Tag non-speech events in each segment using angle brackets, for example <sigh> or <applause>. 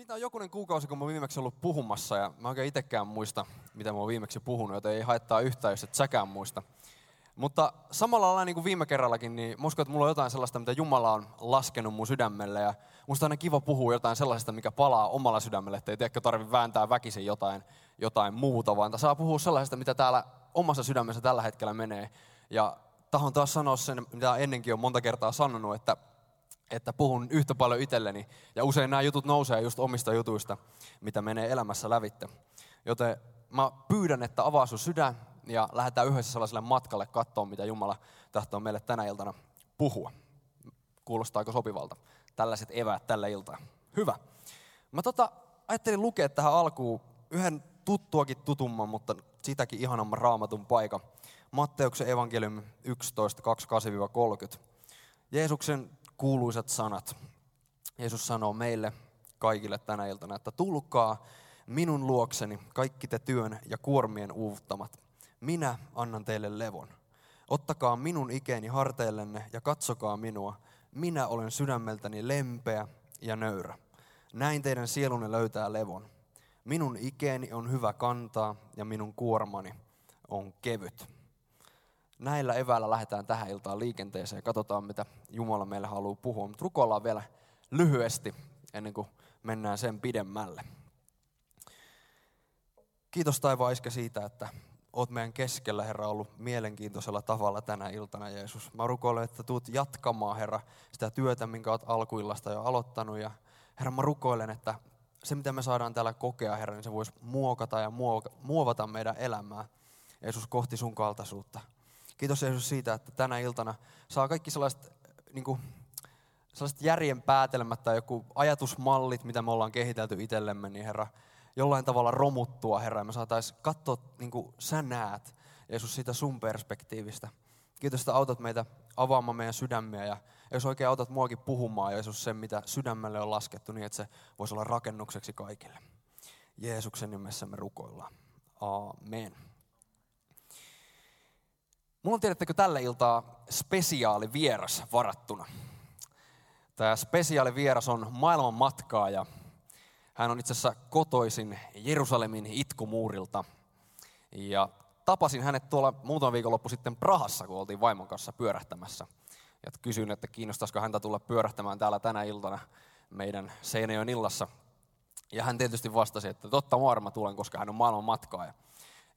Siitä on jokunen kuukausi, kun mä oon viimeksi ollut puhumassa ja mä oikein itsekään muista, mitä mä oon viimeksi puhunut, joten ei haittaa yhtään, jos et säkään muista. Mutta samalla lailla niin kuin viime kerrallakin, niin musta että mulla on jotain sellaista, mitä Jumala on laskenut mun sydämelle. Ja musta on aina kiva puhua jotain sellaisesta, mikä palaa omalla sydämelle, ettei tiedäkö tarvi vääntää väkisin jotain, jotain muuta, vaan saa puhua sellaisesta, mitä täällä omassa sydämessä tällä hetkellä menee. Ja tahon taas sanoa sen, mitä ennenkin on monta kertaa sanonut, että että puhun yhtä paljon itselleni. Ja usein nämä jutut nousee just omista jutuista, mitä menee elämässä lävitte. Joten mä pyydän, että avaa sun sydän ja lähdetään yhdessä sellaiselle matkalle katsoa, mitä Jumala tahtoo meille tänä iltana puhua. Kuulostaako sopivalta? Tällaiset eväät tällä iltaa. Hyvä. Mä tota, ajattelin lukea tähän alkuun yhden tuttuakin tutumman, mutta sitäkin ihanamman raamatun paikan. Matteuksen evankeliumi 11, 28-30. Jeesuksen kuuluisat sanat. Jeesus sanoo meille kaikille tänä iltana, että tulkaa minun luokseni kaikki te työn ja kuormien uuvuttamat. Minä annan teille levon. Ottakaa minun ikeeni harteillenne ja katsokaa minua. Minä olen sydämeltäni lempeä ja nöyrä. Näin teidän sielunne löytää levon. Minun ikeeni on hyvä kantaa ja minun kuormani on kevyt näillä eväillä lähdetään tähän iltaan liikenteeseen ja katsotaan, mitä Jumala meille haluaa puhua. Mutta rukoillaan vielä lyhyesti ennen kuin mennään sen pidemmälle. Kiitos taivaan siitä, että oot meidän keskellä, Herra, ollut mielenkiintoisella tavalla tänä iltana, Jeesus. Mä rukoilen, että tuut jatkamaan, Herra, sitä työtä, minkä oot alkuillasta jo aloittanut. Ja Herra, mä rukoilen, että se, mitä me saadaan täällä kokea, Herra, niin se voisi muokata ja muovata meidän elämää, Jeesus, kohti sun kaltaisuutta. Kiitos Jeesus siitä, että tänä iltana saa kaikki sellaiset, niin kuin, sellaiset järjen päätelmät tai joku ajatusmallit, mitä me ollaan kehitelty itsellemme, niin Herra, jollain tavalla romuttua, Herra, me saataisiin katsoa, niin kuin sä näet, Jeesus, siitä sun perspektiivistä. Kiitos, että autat meitä avaamaan meidän sydämiä ja jos oikein autat muakin puhumaan, Jeesus, sen mitä sydämelle on laskettu, niin että se voisi olla rakennukseksi kaikille. Jeesuksen nimessä me rukoillaan. Amen. Mulla on tiedättekö tällä iltaa spesiaali vieras varattuna. Tämä spesiaali vieras on maailman matkaaja. Hän on itse asiassa kotoisin Jerusalemin itkumuurilta. Ja tapasin hänet tuolla muutaman viikonloppu sitten Prahassa, kun oltiin vaimon kanssa pyörähtämässä. Ja kysyin, että kiinnostaisiko häntä tulla pyörähtämään täällä tänä iltana meidän Seinäjoen illassa. Ja hän tietysti vastasi, että totta varma tulen, koska hän on maailman matkaaja.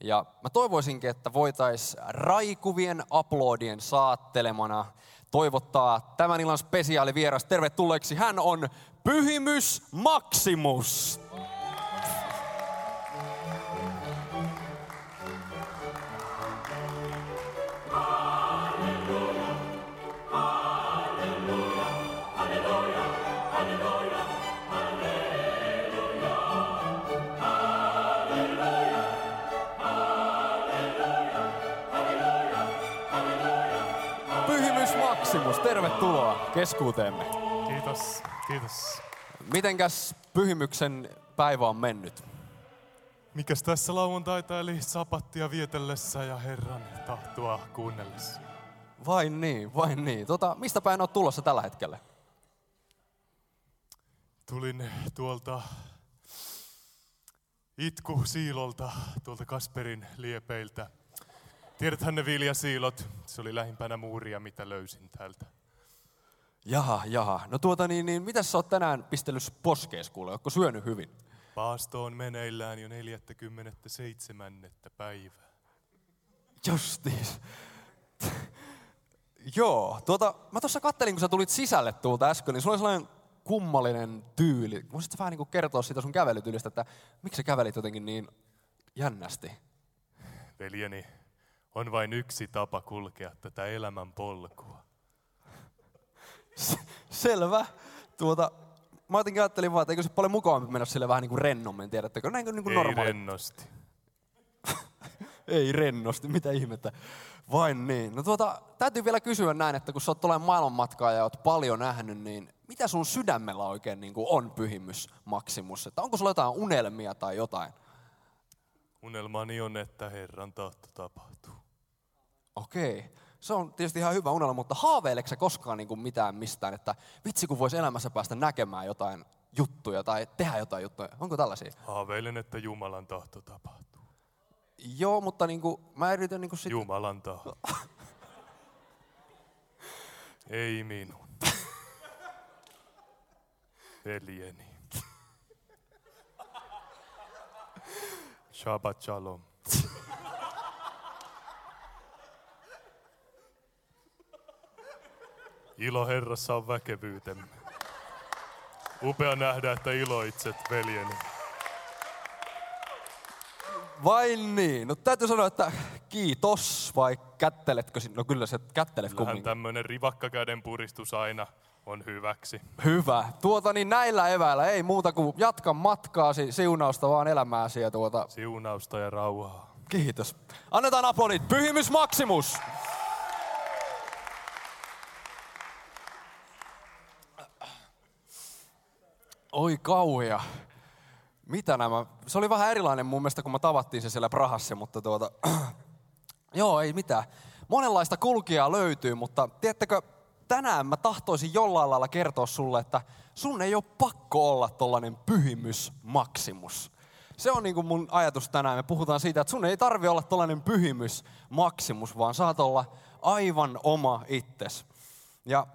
Ja mä toivoisinkin, että voitaisiin raikuvien aplodien saattelemana toivottaa tämän illan spesiaalivieras tervetulleeksi. Hän on Pyhimys Maximus. Tervetuloa keskuuteemme. Kiitos, kiitos. Mitenkäs pyhimyksen päivä on mennyt? Mikäs tässä lauantaita eli sapattia vietellessä ja Herran tahtoa kuunnellessa? Vain niin, vain niin. Tota, mistä päin olet tulossa tällä hetkellä? Tulin tuolta itku siilolta, tuolta Kasperin liepeiltä. Tiedäthän ne viljasiilot, se oli lähimpänä muuria, mitä löysin täältä. Jaha, jaha. No tuota niin, niin mitä sä oot tänään pistellyt poskees kuule? Ootko syönyt hyvin? Paasto on meneillään jo 47. päivää. Justiis. Joo, tuota, mä tuossa kattelin, kun sä tulit sisälle tuolta äsken, niin sulla oli sellainen kummallinen tyyli. Voisitko vähän niin kuin kertoa siitä sun kävelytyylistä, että miksi sä kävelit jotenkin niin jännästi? Veljeni, on vain yksi tapa kulkea tätä elämän polkua. Selvä. Tuota, mä jotenkin ajattelin vaan, että eikö se paljon mukavampi mennä sille vähän niin kuin rennommin, tiedättekö? Näin kuin, niin kuin Ei normaali. rennosti. <laughs> Ei rennosti, mitä ihmettä. Vain niin. No tuota, täytyy vielä kysyä näin, että kun sä oot tuolla maailmanmatkaa ja oot paljon nähnyt, niin mitä sun sydämellä oikein niin kuin on pyhimys Maximus? Että onko sulla jotain unelmia tai jotain? Unelmani on, että Herran tahto tapahtuu. Okei. Se on tietysti ihan hyvä unelma, mutta haaveileksä koskaan niin kuin mitään mistään, että vitsi kun voisi elämässä päästä näkemään jotain juttuja tai tehdä jotain juttuja. Onko tällaisia? Haaveilen, että Jumalan tahto tapahtuu. Joo, mutta niin kuin, mä yritän niin kuin sit... Jumalan tahto. Ei minun. Veljeni. Shabbat shalom. Ilo Herrassa on väkevyytemme. Upea nähdä, että iloitset, veljeni. Vain niin. No täytyy sanoa, että kiitos vai kätteletkö sinne? No kyllä se kättelet kumminkin. tämmöinen rivakka käden puristus aina on hyväksi. Hyvä. Tuota niin näillä eväillä ei muuta kuin jatka matkaasi, siunausta vaan elämääsi ja tuota, Siunausta ja rauhaa. kiitos. Annetaan aplodit. Pyhimys Maximus! Oi kauhea. Mitä nämä? Se oli vähän erilainen mun mielestä, kun mä tavattiin se siellä Prahassa, mutta tuota... <clears throat> Joo, ei mitään. Monenlaista kulkijaa löytyy, mutta tiedättekö, tänään mä tahtoisin jollain lailla kertoa sulle, että sun ei ole pakko olla tollanen pyhimys maksimus. Se on niin kuin mun ajatus tänään. Me puhutaan siitä, että sun ei tarvi olla tollanen pyhimys maksimus, vaan saat olla aivan oma itses. Ja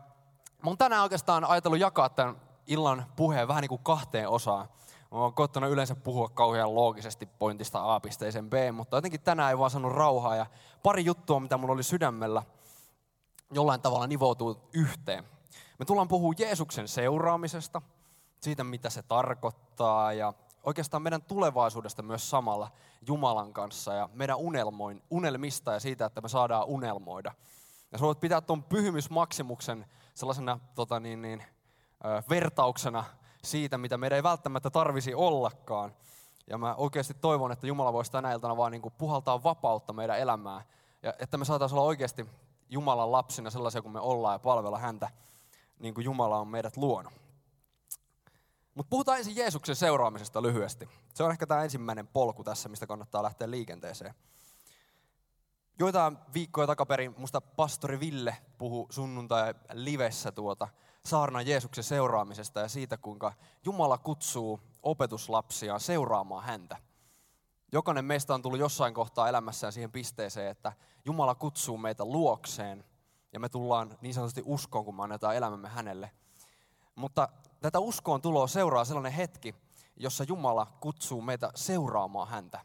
oon tänään oikeastaan ajatellut jakaa tämän illan puheen vähän niin kuin kahteen osaan. Mä oon koittanut yleensä puhua kauhean loogisesti pointista A pisteeseen B, mutta jotenkin tänään ei vaan saanut rauhaa. Ja pari juttua, mitä mulla oli sydämellä, jollain tavalla nivoutuu yhteen. Me tullaan puhua Jeesuksen seuraamisesta, siitä mitä se tarkoittaa ja oikeastaan meidän tulevaisuudesta myös samalla Jumalan kanssa ja meidän unelmoin, unelmista ja siitä, että me saadaan unelmoida. Ja sä voit pitää tuon pyhimysmaksimuksen sellaisena tota niin, niin, vertauksena siitä, mitä meidän ei välttämättä tarvisi ollakaan. Ja mä oikeasti toivon, että Jumala voisi tänä iltana vaan niin kuin puhaltaa vapautta meidän elämään. Ja että me saataisiin olla oikeasti Jumalan lapsina sellaisia kuin me ollaan ja palvella häntä niin kuin Jumala on meidät luonut. Mutta puhutaan ensin Jeesuksen seuraamisesta lyhyesti. Se on ehkä tämä ensimmäinen polku tässä, mistä kannattaa lähteä liikenteeseen. Joitain viikkoja takaperin musta pastori Ville puhui sunnuntai livessä tuota saarnan Jeesuksen seuraamisesta ja siitä, kuinka Jumala kutsuu opetuslapsiaan seuraamaan häntä. Jokainen meistä on tullut jossain kohtaa elämässään siihen pisteeseen, että Jumala kutsuu meitä luokseen ja me tullaan niin sanotusti uskoon, kun me annetaan elämämme hänelle. Mutta tätä uskoon tuloa seuraa sellainen hetki, jossa Jumala kutsuu meitä seuraamaan häntä.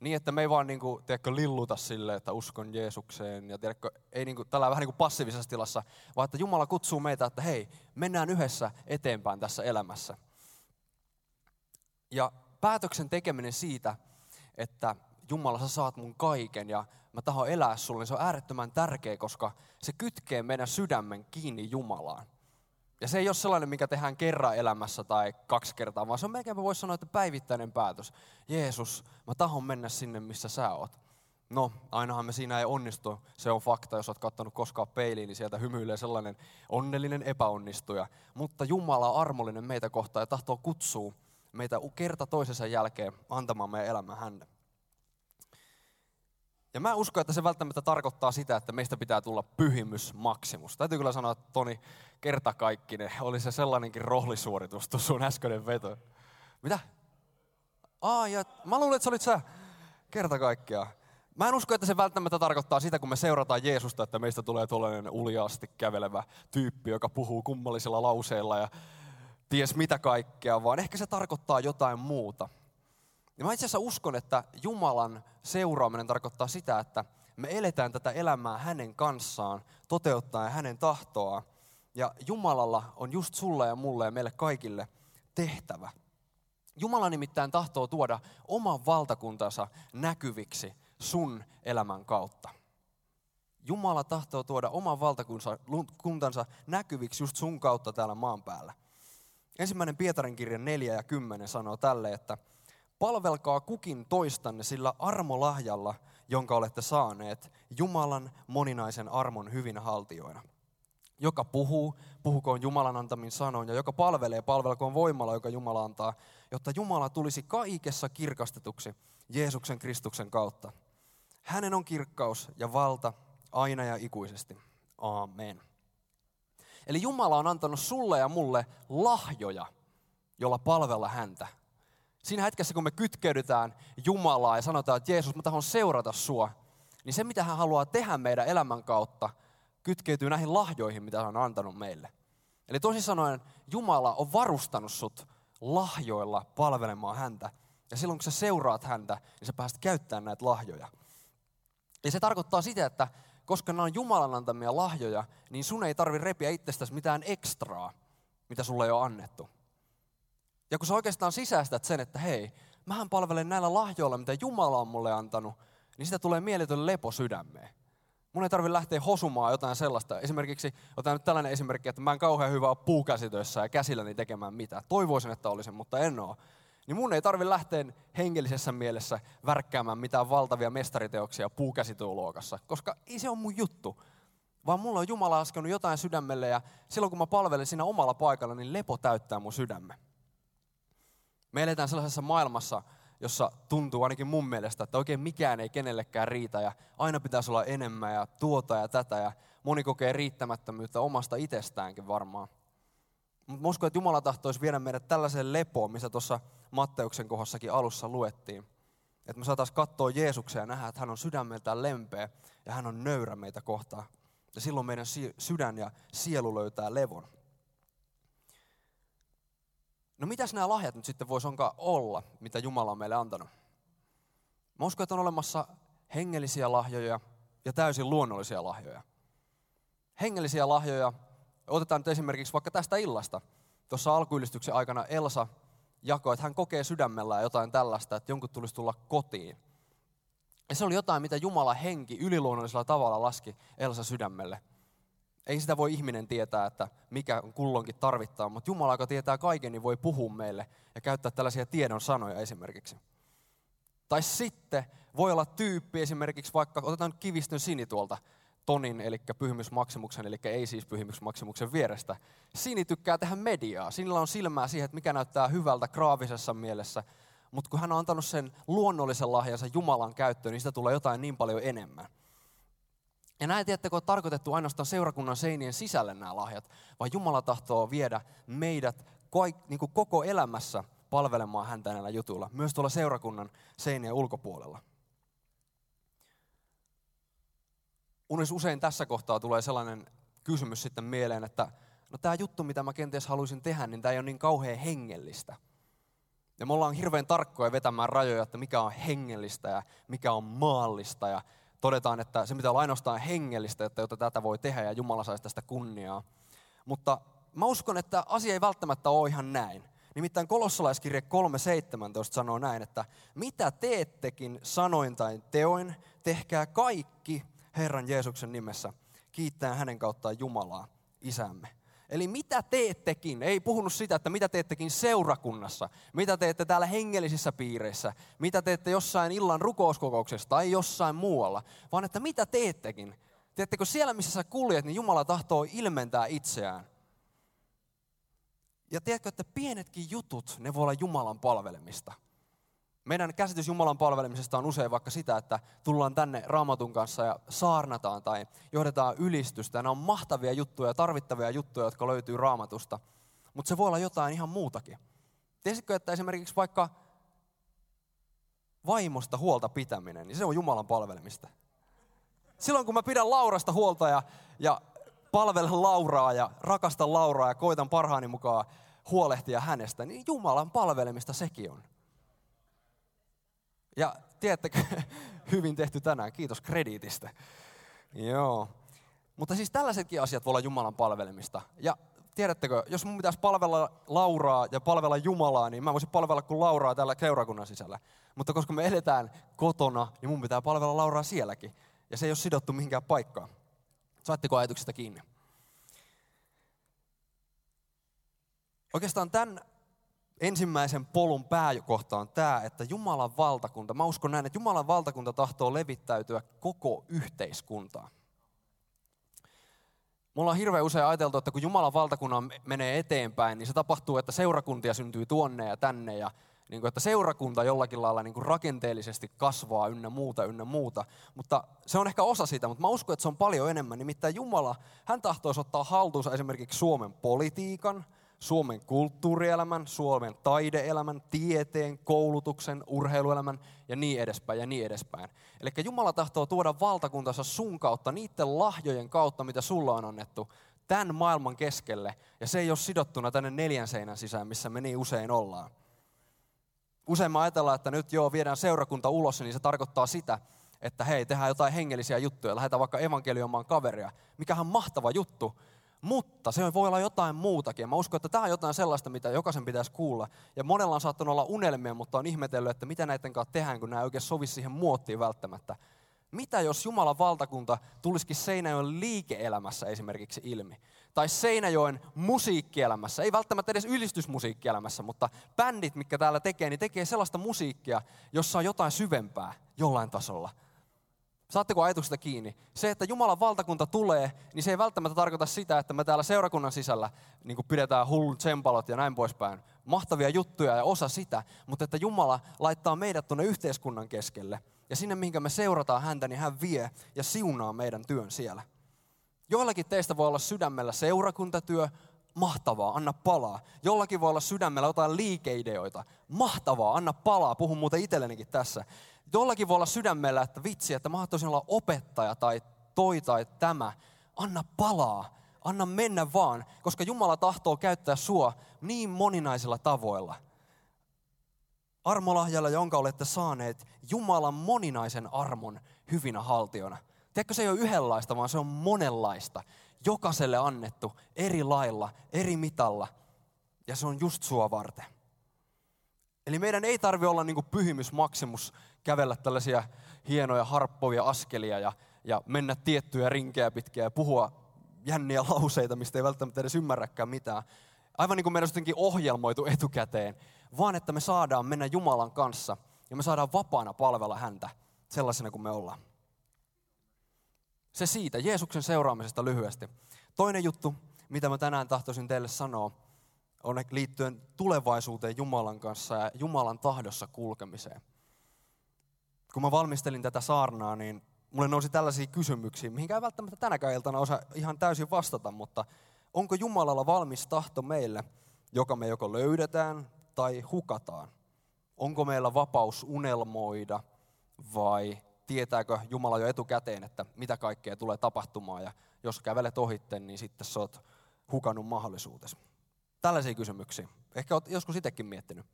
Niin, että me ei vaan niin kuin, tiedätkö, lilluta sille, että uskon Jeesukseen ja tiedätkö, ei niin kuin, tällä vähän niin kuin passiivisessa tilassa, vaan että Jumala kutsuu meitä, että hei, mennään yhdessä eteenpäin tässä elämässä. Ja päätöksen tekeminen siitä, että Jumala, sä saat mun kaiken ja mä tahdon elää sulle, niin se on äärettömän tärkeä, koska se kytkee meidän sydämen kiinni Jumalaan. Ja se ei ole sellainen, mikä tehdään kerran elämässä tai kaksi kertaa, vaan se on melkeinpä voisi sanoa, että päivittäinen päätös. Jeesus, mä tahon mennä sinne, missä sä oot. No, ainahan me siinä ei onnistu. Se on fakta, jos oot kattonut koskaan peiliin, niin sieltä hymyilee sellainen onnellinen epäonnistuja. Mutta Jumala on armollinen meitä kohtaan ja tahtoo kutsua meitä kerta toisensa jälkeen antamaan meidän elämän hänelle. Ja mä uskon, että se välttämättä tarkoittaa sitä, että meistä pitää tulla pyhimys maksimus. Täytyy kyllä sanoa, että Toni, kertakaikkinen, oli se sellainenkin rohlisuoritus tuo sun äskeinen veto. Mitä? Aa, ja mä luulen, että se olit sä kerta kaikkiaan. Mä en usko, että se välttämättä tarkoittaa sitä, kun me seurataan Jeesusta, että meistä tulee tuollainen uljaasti kävelevä tyyppi, joka puhuu kummallisilla lauseilla ja ties mitä kaikkea, vaan ehkä se tarkoittaa jotain muuta. Ja mä itse asiassa uskon, että Jumalan seuraaminen tarkoittaa sitä, että me eletään tätä elämää hänen kanssaan, toteuttaen hänen tahtoa. Ja Jumalalla on just sulle ja mulle ja meille kaikille tehtävä. Jumala nimittäin tahtoo tuoda oman valtakuntansa näkyviksi sun elämän kautta. Jumala tahtoo tuoda oman valtakuntansa näkyviksi just sun kautta täällä maan päällä. Ensimmäinen Pietarin kirja 4 ja 10 sanoo tälle, että palvelkaa kukin toistanne sillä armolahjalla, jonka olette saaneet Jumalan moninaisen armon hyvin haltioina. Joka puhuu, puhukoon Jumalan antamin sanoin, ja joka palvelee, palvelkoon voimalla, joka Jumala antaa, jotta Jumala tulisi kaikessa kirkastetuksi Jeesuksen Kristuksen kautta. Hänen on kirkkaus ja valta aina ja ikuisesti. Amen. Eli Jumala on antanut sulle ja mulle lahjoja. jolla palvella häntä. Siinä hetkessä, kun me kytkeydytään Jumalaa ja sanotaan, että Jeesus, mä tahdon seurata sua, niin se, mitä hän haluaa tehdä meidän elämän kautta, kytkeytyy näihin lahjoihin, mitä hän on antanut meille. Eli toisin sanoen, Jumala on varustanut sut lahjoilla palvelemaan häntä. Ja silloin, kun sä seuraat häntä, niin sä pääset käyttämään näitä lahjoja. Ja se tarkoittaa sitä, että koska nämä on Jumalan antamia lahjoja, niin sun ei tarvi repiä itsestäsi mitään ekstraa, mitä sulle ei ole annettu. Ja kun sä oikeastaan sisäistät sen, että hei, mähän palvelen näillä lahjoilla, mitä Jumala on mulle antanut, niin sitä tulee mieletön lepo sydämeen. Mun ei tarvitse lähteä hosumaan jotain sellaista. Esimerkiksi, otan nyt tällainen esimerkki, että mä en kauhean hyvä ole puukäsitöissä ja käsilläni tekemään mitään. Toivoisin, että olisin, mutta en ole. Niin mun ei tarvitse lähteä hengellisessä mielessä värkkäämään mitään valtavia mestariteoksia puukäsityöluokassa, koska ei se ole mun juttu. Vaan mulla on Jumala laskenut jotain sydämelle ja silloin kun mä palvelen siinä omalla paikalla, niin lepo täyttää mun sydämme. Me eletään sellaisessa maailmassa, jossa tuntuu ainakin mun mielestä, että oikein mikään ei kenellekään riitä ja aina pitäisi olla enemmän ja tuota ja tätä ja moni kokee riittämättömyyttä omasta itsestäänkin varmaan. Mutta uskon, että Jumala tahtoisi viedä meidät tällaiseen lepoon, missä tuossa Matteuksen kohdassakin alussa luettiin. Että me saataisiin katsoa Jeesuksen ja nähdä, että hän on sydämeltään lempeä ja hän on nöyrä meitä kohtaan. Ja silloin meidän sydän ja sielu löytää levon. No mitäs nämä lahjat nyt sitten voisi onkaan olla, mitä Jumala on meille antanut? Mä uskon, että on olemassa hengellisiä lahjoja ja täysin luonnollisia lahjoja. Hengellisiä lahjoja, otetaan nyt esimerkiksi vaikka tästä illasta. Tuossa alkuylistyksen aikana Elsa jakoi, että hän kokee sydämellään jotain tällaista, että jonkun tulisi tulla kotiin. Ja se oli jotain, mitä Jumala henki yliluonnollisella tavalla laski Elsa sydämelle. Ei sitä voi ihminen tietää, että mikä kulloinkin tarvittaa, mutta Jumala, joka tietää kaiken, niin voi puhua meille ja käyttää tällaisia tiedon sanoja esimerkiksi. Tai sitten voi olla tyyppi esimerkiksi vaikka, otetaan kivistön sini tuolta, Tonin, eli pyhimysmaksimuksen, eli ei siis pyhimysmaksimuksen vierestä. Sini tykkää tehdä mediaa. Sinillä on silmää siihen, että mikä näyttää hyvältä graavisessa mielessä. Mutta kun hän on antanut sen luonnollisen lahjansa Jumalan käyttöön, niin sitä tulee jotain niin paljon enemmän. Ja näin tiedättekö, on tarkoitettu ainoastaan seurakunnan seinien sisälle nämä lahjat, vaan Jumala tahtoo viedä meidät niin kuin koko elämässä palvelemaan häntä näillä jutuilla, myös tuolla seurakunnan seinien ulkopuolella. Usein tässä kohtaa tulee sellainen kysymys sitten mieleen, että no tämä juttu, mitä mä kenties haluaisin tehdä, niin tämä ei ole niin kauhean hengellistä. Ja me ollaan hirveän tarkkoja vetämään rajoja, että mikä on hengellistä ja mikä on maallista ja todetaan, että se pitää olla ainoastaan hengellistä, että jotta tätä voi tehdä ja Jumala saisi tästä kunniaa. Mutta mä uskon, että asia ei välttämättä ole ihan näin. Nimittäin kolossalaiskirje 3.17 sanoo näin, että mitä teettekin sanoin tai teoin, tehkää kaikki Herran Jeesuksen nimessä, kiittää hänen kauttaan Jumalaa, isämme. Eli mitä teettekin, ei puhunut sitä, että mitä teettekin seurakunnassa, mitä teette täällä hengellisissä piireissä, mitä teette jossain illan rukouskokouksessa tai jossain muualla, vaan että mitä teettekin. Teettekö siellä, missä sä kuljet, niin Jumala tahtoo ilmentää itseään. Ja tiedätkö, että pienetkin jutut, ne voi olla Jumalan palvelemista. Meidän käsitys Jumalan palvelemisesta on usein vaikka sitä, että tullaan tänne raamatun kanssa ja saarnataan tai johdetaan ylistystä. Nämä on mahtavia juttuja, tarvittavia juttuja, jotka löytyy raamatusta. Mutta se voi olla jotain ihan muutakin. Tiesitkö, että esimerkiksi vaikka vaimosta huolta pitäminen, niin se on Jumalan palvelemista. Silloin kun mä pidän Laurasta huolta ja, ja palvelen Lauraa ja rakastan Lauraa ja koitan parhaani mukaan huolehtia hänestä, niin Jumalan palvelemista sekin on. Ja tiedättekö, <laughs> hyvin tehty tänään, kiitos krediitistä. Joo. Mutta siis tällaisetkin asiat voi olla Jumalan palvelemista. Ja tiedättekö, jos mun pitäisi palvella Lauraa ja palvella Jumalaa, niin mä voisin palvella kuin Lauraa täällä seurakunnan sisällä. Mutta koska me eletään kotona, niin mun pitää palvella Lauraa sielläkin. Ja se ei ole sidottu mihinkään paikkaan. Saatteko ajatuksesta kiinni? Oikeastaan tämän ensimmäisen polun pääkohta on tämä, että Jumalan valtakunta, mä uskon näin, että Jumalan valtakunta tahtoo levittäytyä koko yhteiskuntaan. Mulla on hirveän usein ajateltu, että kun Jumalan valtakunnan menee eteenpäin, niin se tapahtuu, että seurakuntia syntyy tuonne ja tänne ja niin kuin, että seurakunta jollakin lailla niin kuin rakenteellisesti kasvaa ynnä muuta, ynnä muuta. Mutta se on ehkä osa sitä, mutta mä uskon, että se on paljon enemmän. Nimittäin Jumala, hän tahtoisi ottaa haltuunsa esimerkiksi Suomen politiikan, Suomen kulttuurielämän, Suomen taideelämän, tieteen, koulutuksen, urheiluelämän ja niin edespäin ja niin edespäin. Eli Jumala tahtoo tuoda valtakuntansa sun kautta, niiden lahjojen kautta, mitä sulla on annettu, tämän maailman keskelle. Ja se ei ole sidottuna tänne neljän seinän sisään, missä me niin usein ollaan. Usein me ajatellaan, että nyt joo, viedään seurakunta ulos, niin se tarkoittaa sitä, että hei, tehdään jotain hengellisiä juttuja, lähdetään vaikka evankelioimaan kaveria. Mikähän mahtava juttu, mutta se voi olla jotain muutakin. Mä uskon, että tämä on jotain sellaista, mitä jokaisen pitäisi kuulla. Ja monella on saattanut olla unelmia, mutta on ihmetellyt, että mitä näiden kanssa tehdään, kun nämä ei oikein sovi siihen muottiin välttämättä. Mitä jos Jumalan valtakunta tulisikin Seinäjoen liike-elämässä esimerkiksi ilmi? Tai Seinäjoen musiikkielämässä, ei välttämättä edes ylistysmusiikkielämässä, mutta bändit, mitkä täällä tekee, niin tekee sellaista musiikkia, jossa on jotain syvempää jollain tasolla. Saatteko ajatuksesta kiinni? Se, että Jumalan valtakunta tulee, niin se ei välttämättä tarkoita sitä, että me täällä seurakunnan sisällä niin pidetään hullut tsempalot ja näin poispäin. Mahtavia juttuja ja osa sitä, mutta että Jumala laittaa meidät tuonne yhteiskunnan keskelle. Ja sinne, mihinkä me seurataan häntä, niin hän vie ja siunaa meidän työn siellä. Joillakin teistä voi olla sydämellä seurakuntatyö, mahtavaa, anna palaa. Jollakin voi olla sydämellä jotain liikeideoita, mahtavaa, anna palaa. Puhun muuten itsellenikin tässä. Jollakin voi olla sydämellä, että vitsi, että mä olla opettaja tai toi tai tämä. Anna palaa, anna mennä vaan, koska Jumala tahtoo käyttää sua niin moninaisilla tavoilla. Armolahjalla, jonka olette saaneet Jumalan moninaisen armon hyvinä haltiona. Tiedätkö, se ei ole yhdenlaista, vaan se on monenlaista. Jokaiselle annettu eri lailla, eri mitalla. Ja se on just sua varten. Eli meidän ei tarvi olla niin pyhimys maksimus kävellä tällaisia hienoja harppovia askelia ja, ja mennä tiettyjä rinkejä pitkiä ja puhua jänniä lauseita, mistä ei välttämättä edes ymmärräkään mitään. Aivan niin kuin meidän on ohjelmoitu etukäteen, vaan että me saadaan mennä Jumalan kanssa ja me saadaan vapaana palvella häntä sellaisena kuin me ollaan. Se siitä, Jeesuksen seuraamisesta lyhyesti. Toinen juttu, mitä mä tänään tahtoisin teille sanoa, on liittyen tulevaisuuteen Jumalan kanssa ja Jumalan tahdossa kulkemiseen. Kun mä valmistelin tätä saarnaa, niin mulle nousi tällaisia kysymyksiä, mihin ei välttämättä tänäkään iltana osaa ihan täysin vastata, mutta onko Jumalalla valmis tahto meille, joka me joko löydetään tai hukataan? Onko meillä vapaus unelmoida vai tietääkö Jumala jo etukäteen, että mitä kaikkea tulee tapahtumaan ja jos kävelet ohitte, niin sitten sä oot hukannut mahdollisuutesi. Tällaisia kysymyksiä. Ehkä olet joskus itsekin miettinyt.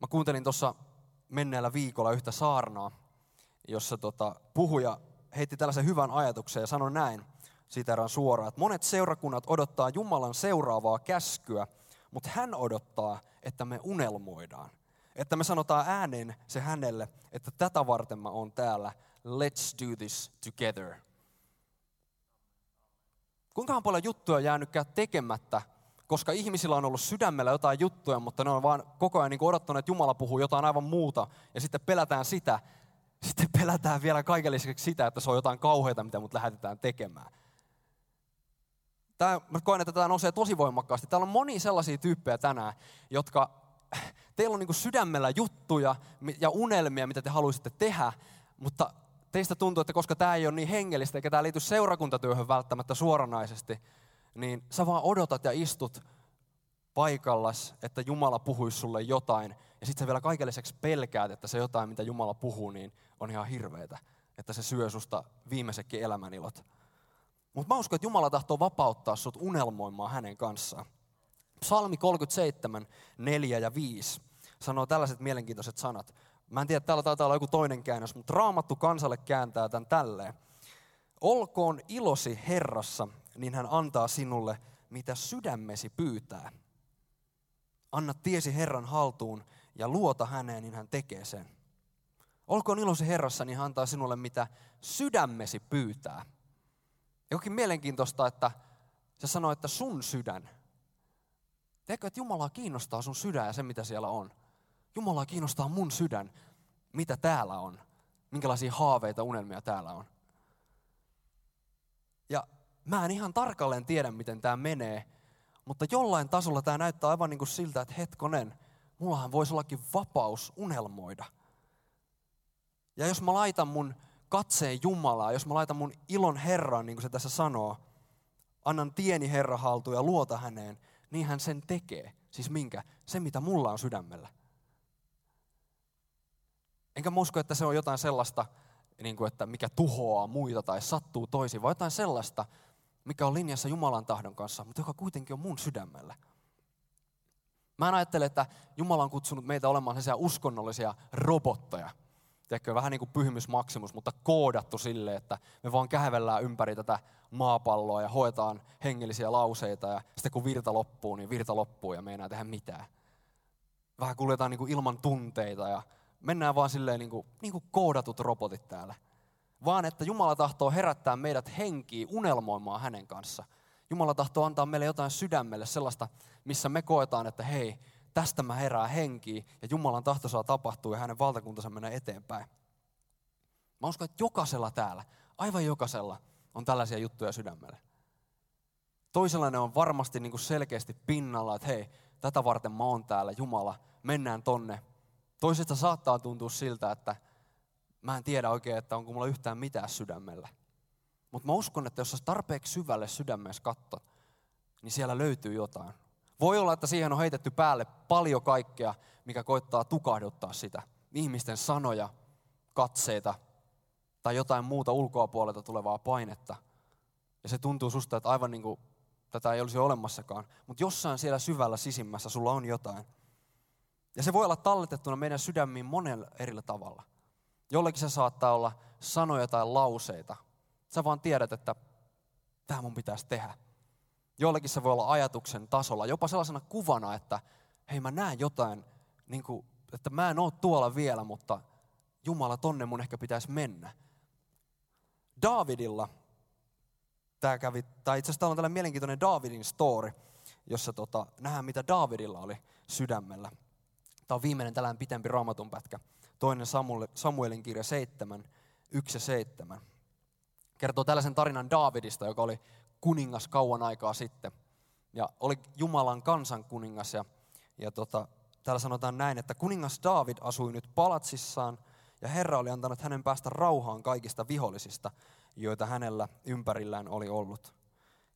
Mä kuuntelin tuossa menneellä viikolla yhtä saarnaa, jossa tota, puhuja heitti tällaisen hyvän ajatuksen ja sanoi näin, siitä suoraan, että monet seurakunnat odottaa Jumalan seuraavaa käskyä, mutta hän odottaa, että me unelmoidaan. Että me sanotaan ääneen se hänelle, että tätä varten mä oon täällä, let's do this together. Kuinka paljon juttuja jäänytkään tekemättä koska ihmisillä on ollut sydämellä jotain juttuja, mutta ne on vaan koko ajan niin odottaneet, että Jumala puhuu jotain aivan muuta, ja sitten pelätään sitä, sitten pelätään vielä kaiken lisäksi sitä, että se on jotain kauheita, mitä mut lähetetään tekemään. Tämä, mä koen, että tämä nousee tosi voimakkaasti. Täällä on moni sellaisia tyyppejä tänään, jotka, teillä on niin sydämellä juttuja ja unelmia, mitä te haluaisitte tehdä, mutta teistä tuntuu, että koska tämä ei ole niin hengellistä, eikä tämä liity seurakuntatyöhön välttämättä suoranaisesti, niin sä vaan odotat ja istut paikallas, että Jumala puhuisi sulle jotain. Ja sitten sä vielä kaiken lisäksi pelkäät, että se jotain, mitä Jumala puhuu, niin on ihan hirveetä. Että se syö susta viimeisetkin elämänilot. Mutta mä uskon, että Jumala tahtoo vapauttaa sut unelmoimaan hänen kanssaan. Psalmi 37, 4 ja 5 sanoo tällaiset mielenkiintoiset sanat. Mä en tiedä, täällä taitaa olla joku toinen käännös, mutta raamattu kansalle kääntää tämän tälleen. Olkoon ilosi Herrassa, niin hän antaa sinulle, mitä sydämesi pyytää. Anna tiesi Herran haltuun ja luota häneen, niin hän tekee sen. Olkoon ilosi Herrassa, niin hän antaa sinulle, mitä sydämesi pyytää. Jokin mielenkiintoista, että se sanoo, että sun sydän. Tiedätkö, että Jumalaa kiinnostaa sun sydän ja se, mitä siellä on. Jumalaa kiinnostaa mun sydän, mitä täällä on. Minkälaisia haaveita, unelmia täällä on. Ja Mä en ihan tarkalleen tiedä, miten tämä menee, mutta jollain tasolla tämä näyttää aivan niin kuin siltä, että hetkonen, mullahan voisi ollakin vapaus unelmoida. Ja jos mä laitan mun katseen Jumalaa, jos mä laitan mun ilon Herran, niin kuin se tässä sanoo, annan tieni Herra haltuun ja luota häneen, niin hän sen tekee. Siis minkä? Se, mitä mulla on sydämellä. Enkä usko, että se on jotain sellaista, niin kuin, että mikä tuhoaa muita tai sattuu toisiin, vaan jotain sellaista, mikä on linjassa Jumalan tahdon kanssa, mutta joka kuitenkin on mun sydämellä. Mä en ajattele, että Jumala on kutsunut meitä olemaan sellaisia uskonnollisia robotteja. Tiedätkö, vähän niin kuin pyhimys maksimus, mutta koodattu sille, että me vaan kävellään ympäri tätä maapalloa ja hoetaan hengellisiä lauseita ja sitten kun virta loppuu, niin virta loppuu ja me ei enää tehdä mitään. Vähän kuljetaan niin kuin ilman tunteita ja mennään vaan silleen niin kuin, niin kuin koodatut robotit täällä. Vaan että Jumala tahtoo herättää meidät henkiin unelmoimaan hänen kanssa. Jumala tahtoo antaa meille jotain sydämelle sellaista, missä me koetaan, että hei, tästä mä herää henkiin ja Jumalan tahto saa tapahtua ja hänen valtakuntansa menee eteenpäin. Mä uskon, että jokaisella täällä, aivan jokaisella, on tällaisia juttuja sydämellä. Toisella ne on varmasti niin kuin selkeästi pinnalla, että hei, tätä varten mä oon täällä, Jumala, mennään tonne. Toisesta saattaa tuntua siltä, että mä en tiedä oikein, että onko mulla yhtään mitään sydämellä. Mutta mä uskon, että jos sä tarpeeksi syvälle sydämeessä katsot, niin siellä löytyy jotain. Voi olla, että siihen on heitetty päälle paljon kaikkea, mikä koittaa tukahduttaa sitä. Ihmisten sanoja, katseita tai jotain muuta ulkoapuolelta tulevaa painetta. Ja se tuntuu susta, että aivan niin kuin tätä ei olisi olemassakaan. Mutta jossain siellä syvällä sisimmässä sulla on jotain. Ja se voi olla talletettuna meidän sydämiin monella eri tavalla. Jollekin se saattaa olla sanoja tai lauseita. Sä vaan tiedät, että tämä mun pitäisi tehdä. Jollekin se voi olla ajatuksen tasolla, jopa sellaisena kuvana, että hei mä näen jotain, niin kuin, että mä en ole tuolla vielä, mutta Jumala, tonne mun ehkä pitäisi mennä. Davidilla, tämä kävi, tai itse asiassa on tällainen mielenkiintoinen Davidin story, jossa tota, nähdään mitä Davidilla oli sydämellä. Tämä on viimeinen tällainen pitempi raamatun pätkä. Toinen Samuelin kirja 7, 1 ja 7. Kertoo tällaisen tarinan Davidista, joka oli kuningas kauan aikaa sitten. Ja oli Jumalan kansan kuningas. Ja, ja tota, täällä sanotaan näin, että kuningas David asui nyt palatsissaan ja Herra oli antanut hänen päästä rauhaan kaikista vihollisista, joita hänellä ympärillään oli ollut.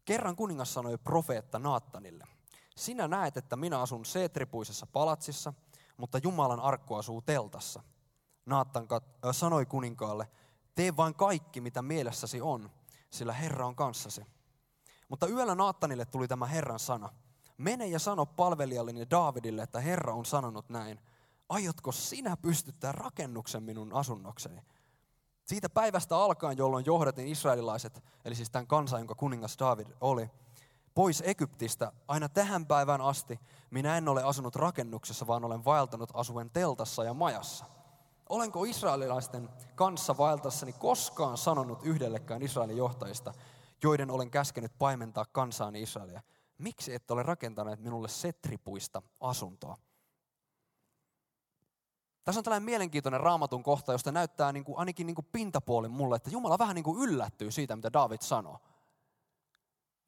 Kerran kuningas sanoi profeetta Naattanille, sinä näet, että minä asun seetripuisessa palatsissa, mutta Jumalan arkku asuu teltassa. Naattan sanoi kuninkaalle, tee vain kaikki, mitä mielessäsi on, sillä Herra on kanssasi. Mutta yöllä Naattanille tuli tämä Herran sana. Mene ja sano palvelijalleni Daavidille, että Herra on sanonut näin. Aiotko sinä pystyttää rakennuksen minun asunnokseni? Siitä päivästä alkaen, jolloin johdatin israelilaiset, eli siis tämän kansan, jonka kuningas David oli, pois Egyptistä aina tähän päivään asti, minä en ole asunut rakennuksessa, vaan olen vaeltanut asuen teltassa ja majassa. Olenko israelilaisten kanssa vaeltassani koskaan sanonut yhdellekään Israelin johtajista, joiden olen käskenyt paimentaa kansaani Israelia. Miksi ette ole rakentaneet minulle setripuista asuntoa? Tässä on tällainen mielenkiintoinen raamatun kohta, josta näyttää niin kuin, ainakin niin kuin pintapuolin mulle, että Jumala vähän niin kuin yllättyy siitä, mitä David sanoo.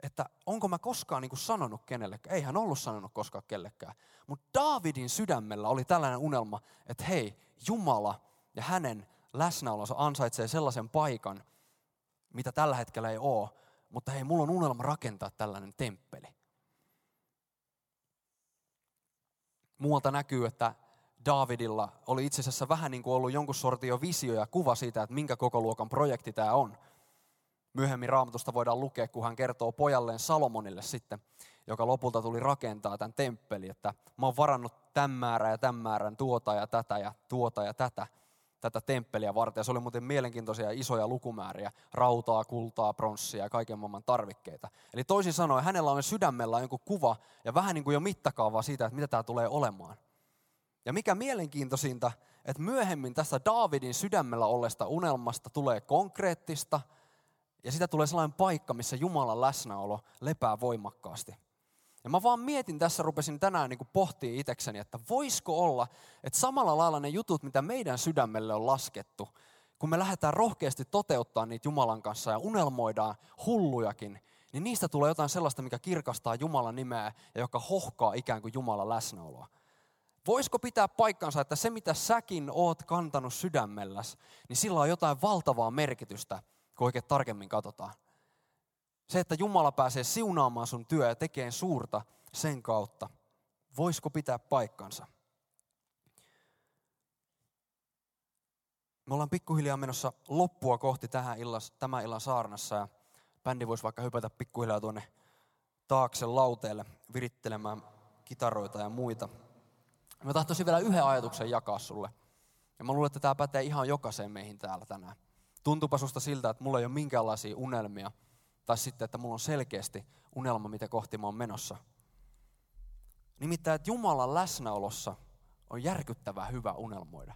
Että onko mä koskaan niin kuin sanonut kenellekään? Ei hän ollut sanonut koskaan kellekään. Mutta Davidin sydämellä oli tällainen unelma, että hei, Jumala ja hänen läsnäolonsa ansaitsee sellaisen paikan, mitä tällä hetkellä ei ole, mutta hei, mulla on unelma rakentaa tällainen temppeli. Muualta näkyy, että Davidilla oli itse asiassa vähän niin kuin ollut jonkun sortin jo visio ja kuva siitä, että minkä koko luokan projekti tämä on. Myöhemmin raamatusta voidaan lukea, kun hän kertoo pojalleen Salomonille sitten, joka lopulta tuli rakentaa tämän temppeli, että mä oon varannut tämän määrän ja tämän määrän tuota ja tätä ja tuota ja tätä tätä temppeliä varten. Ja se oli muuten mielenkiintoisia isoja lukumääriä, rautaa, kultaa, pronssia ja kaiken maailman tarvikkeita. Eli toisin sanoen hänellä on sydämellä joku kuva ja vähän niin kuin jo mittakaava siitä, että mitä tämä tulee olemaan. Ja mikä mielenkiintoisinta, että myöhemmin tästä Daavidin sydämellä ollesta unelmasta tulee konkreettista ja sitä tulee sellainen paikka, missä Jumalan läsnäolo lepää voimakkaasti. Ja mä vaan mietin tässä, rupesin tänään niin pohtia itsekseni, että voisiko olla, että samalla lailla ne jutut, mitä meidän sydämelle on laskettu, kun me lähdetään rohkeasti toteuttaa niitä Jumalan kanssa ja unelmoidaan hullujakin, niin niistä tulee jotain sellaista, mikä kirkastaa Jumalan nimeä ja joka hohkaa ikään kuin Jumalan läsnäoloa. Voisiko pitää paikkansa, että se mitä säkin oot kantanut sydämelläs, niin sillä on jotain valtavaa merkitystä, kun oikein tarkemmin katsotaan. Se, että Jumala pääsee siunaamaan sun työ ja tekee suurta, sen kautta. Voisiko pitää paikkansa? Me ollaan pikkuhiljaa menossa loppua kohti tähän illas, tämän illan saarnassa ja bändi voisi vaikka hypätä pikkuhiljaa tuonne taakse lauteelle virittelemään kitaroita ja muita. Mä tahtoisin vielä yhden ajatuksen jakaa sulle. Ja mä luulen, että tämä pätee ihan jokaiseen meihin täällä tänään. Tuntuupa susta siltä, että mulla ei ole minkäänlaisia unelmia. Tai sitten, että mulla on selkeästi unelma, mitä kohti mä oon menossa. Nimittäin, että Jumalan läsnäolossa on järkyttävää hyvä unelmoida.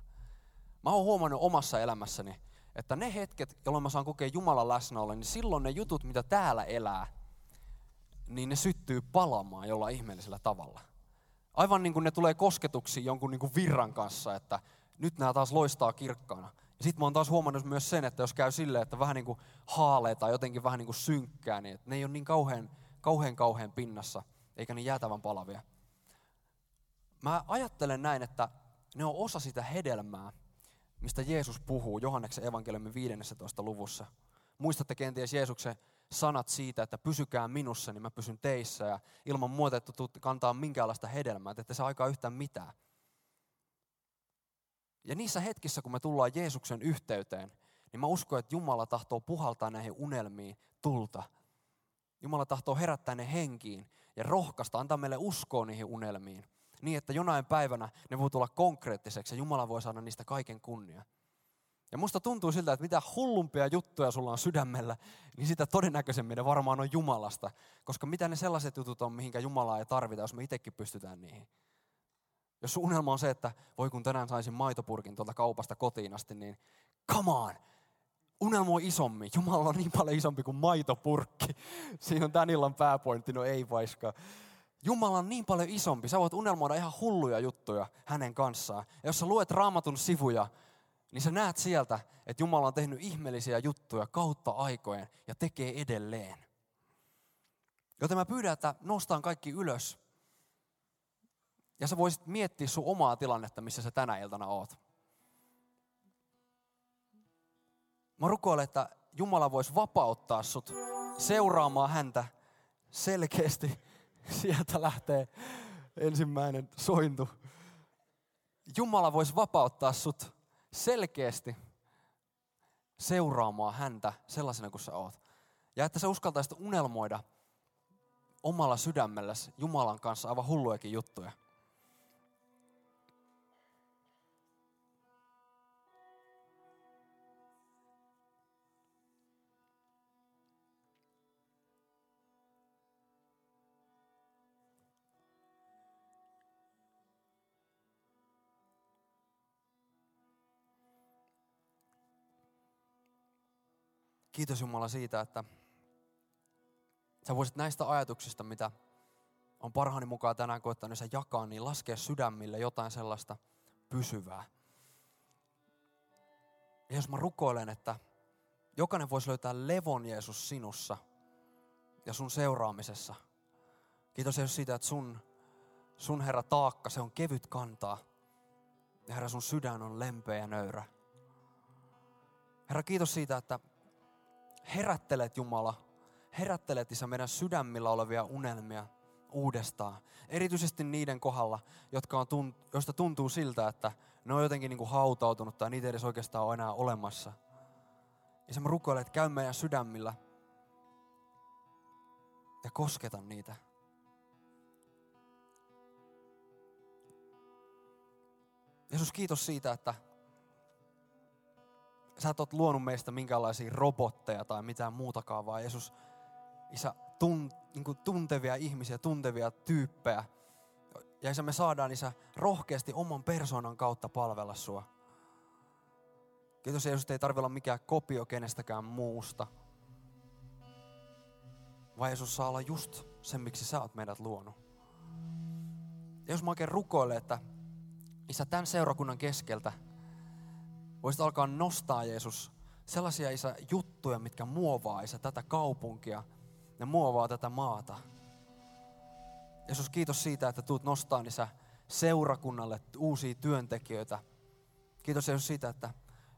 Mä oon huomannut omassa elämässäni, että ne hetket, jolloin mä saan kokea Jumalan läsnäoloa, niin silloin ne jutut, mitä täällä elää, niin ne syttyy palamaan jollain ihmeellisellä tavalla. Aivan niin kuin ne tulee kosketuksiin jonkun niin kuin virran kanssa, että nyt nämä taas loistaa kirkkaana. Sitten mä oon taas huomannut myös sen, että jos käy silleen, että vähän niin kuin haalee tai jotenkin vähän niin kuin synkkää, niin ne ei ole niin kauhean, kauhean kauhean pinnassa, eikä niin jäätävän palavia. Mä ajattelen näin, että ne on osa sitä hedelmää, mistä Jeesus puhuu Johanneksen evankeliumin 15. luvussa. Muistatte kenties Jeesuksen sanat siitä, että pysykää minussa, niin mä pysyn teissä. Ja ilman muuta, että kantaa minkäänlaista hedelmää, että saa aikaa yhtään mitään. Ja niissä hetkissä, kun me tullaan Jeesuksen yhteyteen, niin mä uskon, että Jumala tahtoo puhaltaa näihin unelmiin tulta. Jumala tahtoo herättää ne henkiin ja rohkaista, antaa meille uskoa niihin unelmiin. Niin, että jonain päivänä ne voi tulla konkreettiseksi ja Jumala voi saada niistä kaiken kunnia. Ja musta tuntuu siltä, että mitä hullumpia juttuja sulla on sydämellä, niin sitä todennäköisemmin ne varmaan on Jumalasta. Koska mitä ne sellaiset jutut on, mihinkä Jumalaa ei tarvita, jos me itsekin pystytään niihin. Jos sun unelma on se, että voi kun tänään saisin maitopurkin tuolta kaupasta kotiin asti, niin come on! Unelma on isommin. Jumala on niin paljon isompi kuin maitopurkki. <laughs> Siinä on tän illan pääpointti, no ei vaikka. Jumala on niin paljon isompi. Sä voit unelmoida ihan hulluja juttuja hänen kanssaan. Ja jos sä luet raamatun sivuja, niin sä näet sieltä, että Jumala on tehnyt ihmeellisiä juttuja kautta aikojen ja tekee edelleen. Joten mä pyydän, että nostaan kaikki ylös. Ja sä voisit miettiä sun omaa tilannetta, missä sä tänä iltana oot. Mä rukoilen, että Jumala voisi vapauttaa sut seuraamaan häntä selkeästi. Sieltä lähtee ensimmäinen sointu. Jumala voisi vapauttaa sut selkeästi seuraamaan häntä sellaisena kuin sä oot. Ja että sä uskaltaisit unelmoida omalla sydämelläsi Jumalan kanssa aivan hulluakin juttuja. Kiitos Jumala siitä, että sä voisit näistä ajatuksista, mitä on parhaani mukaan tänään koettanut sä jakaa, niin laskea sydämille jotain sellaista pysyvää. Ja jos mä rukoilen, että jokainen voisi löytää levon Jeesus sinussa ja sun seuraamisessa. Kiitos Jeesus siitä, että sun, sun Herra taakka, se on kevyt kantaa. Ja Herra, sun sydän on lempeä ja nöyrä. Herra, kiitos siitä, että herättelet Jumala, herättelet Isä meidän sydämillä olevia unelmia uudestaan. Erityisesti niiden kohdalla, jotka on tunt, joista tuntuu siltä, että ne on jotenkin niin kuin hautautunut tai niitä ei edes oikeastaan ole enää olemassa. Isä, mä rukoilen, että käy meidän sydämillä ja kosketa niitä. Jeesus, kiitos siitä, että sä et ole luonut meistä minkälaisia robotteja tai mitään muutakaan, vaan Jeesus, Isä, tun, niin kuin tuntevia ihmisiä, tuntevia tyyppejä. Ja Isä, me saadaan Isä rohkeasti oman persoonan kautta palvella sua. Kiitos Jeesus, ei tarvitse olla mikään kopio kenestäkään muusta. Vai Jeesus saa olla just sen, miksi sä oot meidät luonut. Ja jos mä oikein rukoilen, että Isä, tämän seurakunnan keskeltä – Voisit alkaa nostaa Jeesus sellaisia isä juttuja, mitkä muovaa isä tätä kaupunkia ja muovaa tätä maata. Jeesus, kiitos siitä, että tuut nostaa isä seurakunnalle uusia työntekijöitä. Kiitos Jeesus siitä, että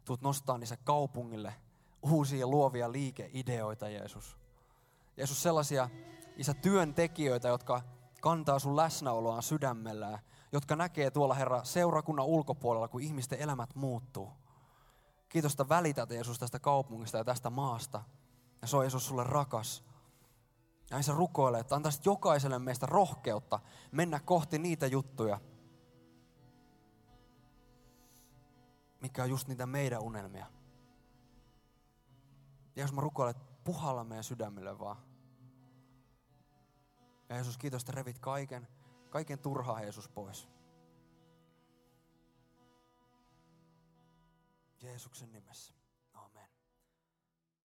tuut nostaa isä kaupungille uusia luovia liikeideoita, Jeesus. Jeesus, sellaisia isä työntekijöitä, jotka kantaa sun läsnäoloaan sydämellään, jotka näkee tuolla Herra seurakunnan ulkopuolella, kun ihmisten elämät muuttuu. Kiitos, että välität Jeesus tästä kaupungista ja tästä maasta. Ja se on Jeesus sulle rakas. Näin se rukoilee, että antaisit jokaiselle meistä rohkeutta mennä kohti niitä juttuja, mikä on just niitä meidän unelmia. Ja jos mä rukoilen, että puhalla meidän sydämille vaan. Ja Jeesus, kiitos, että revit kaiken, kaiken turhaa Jeesus pois. Jeesuksen nimessä.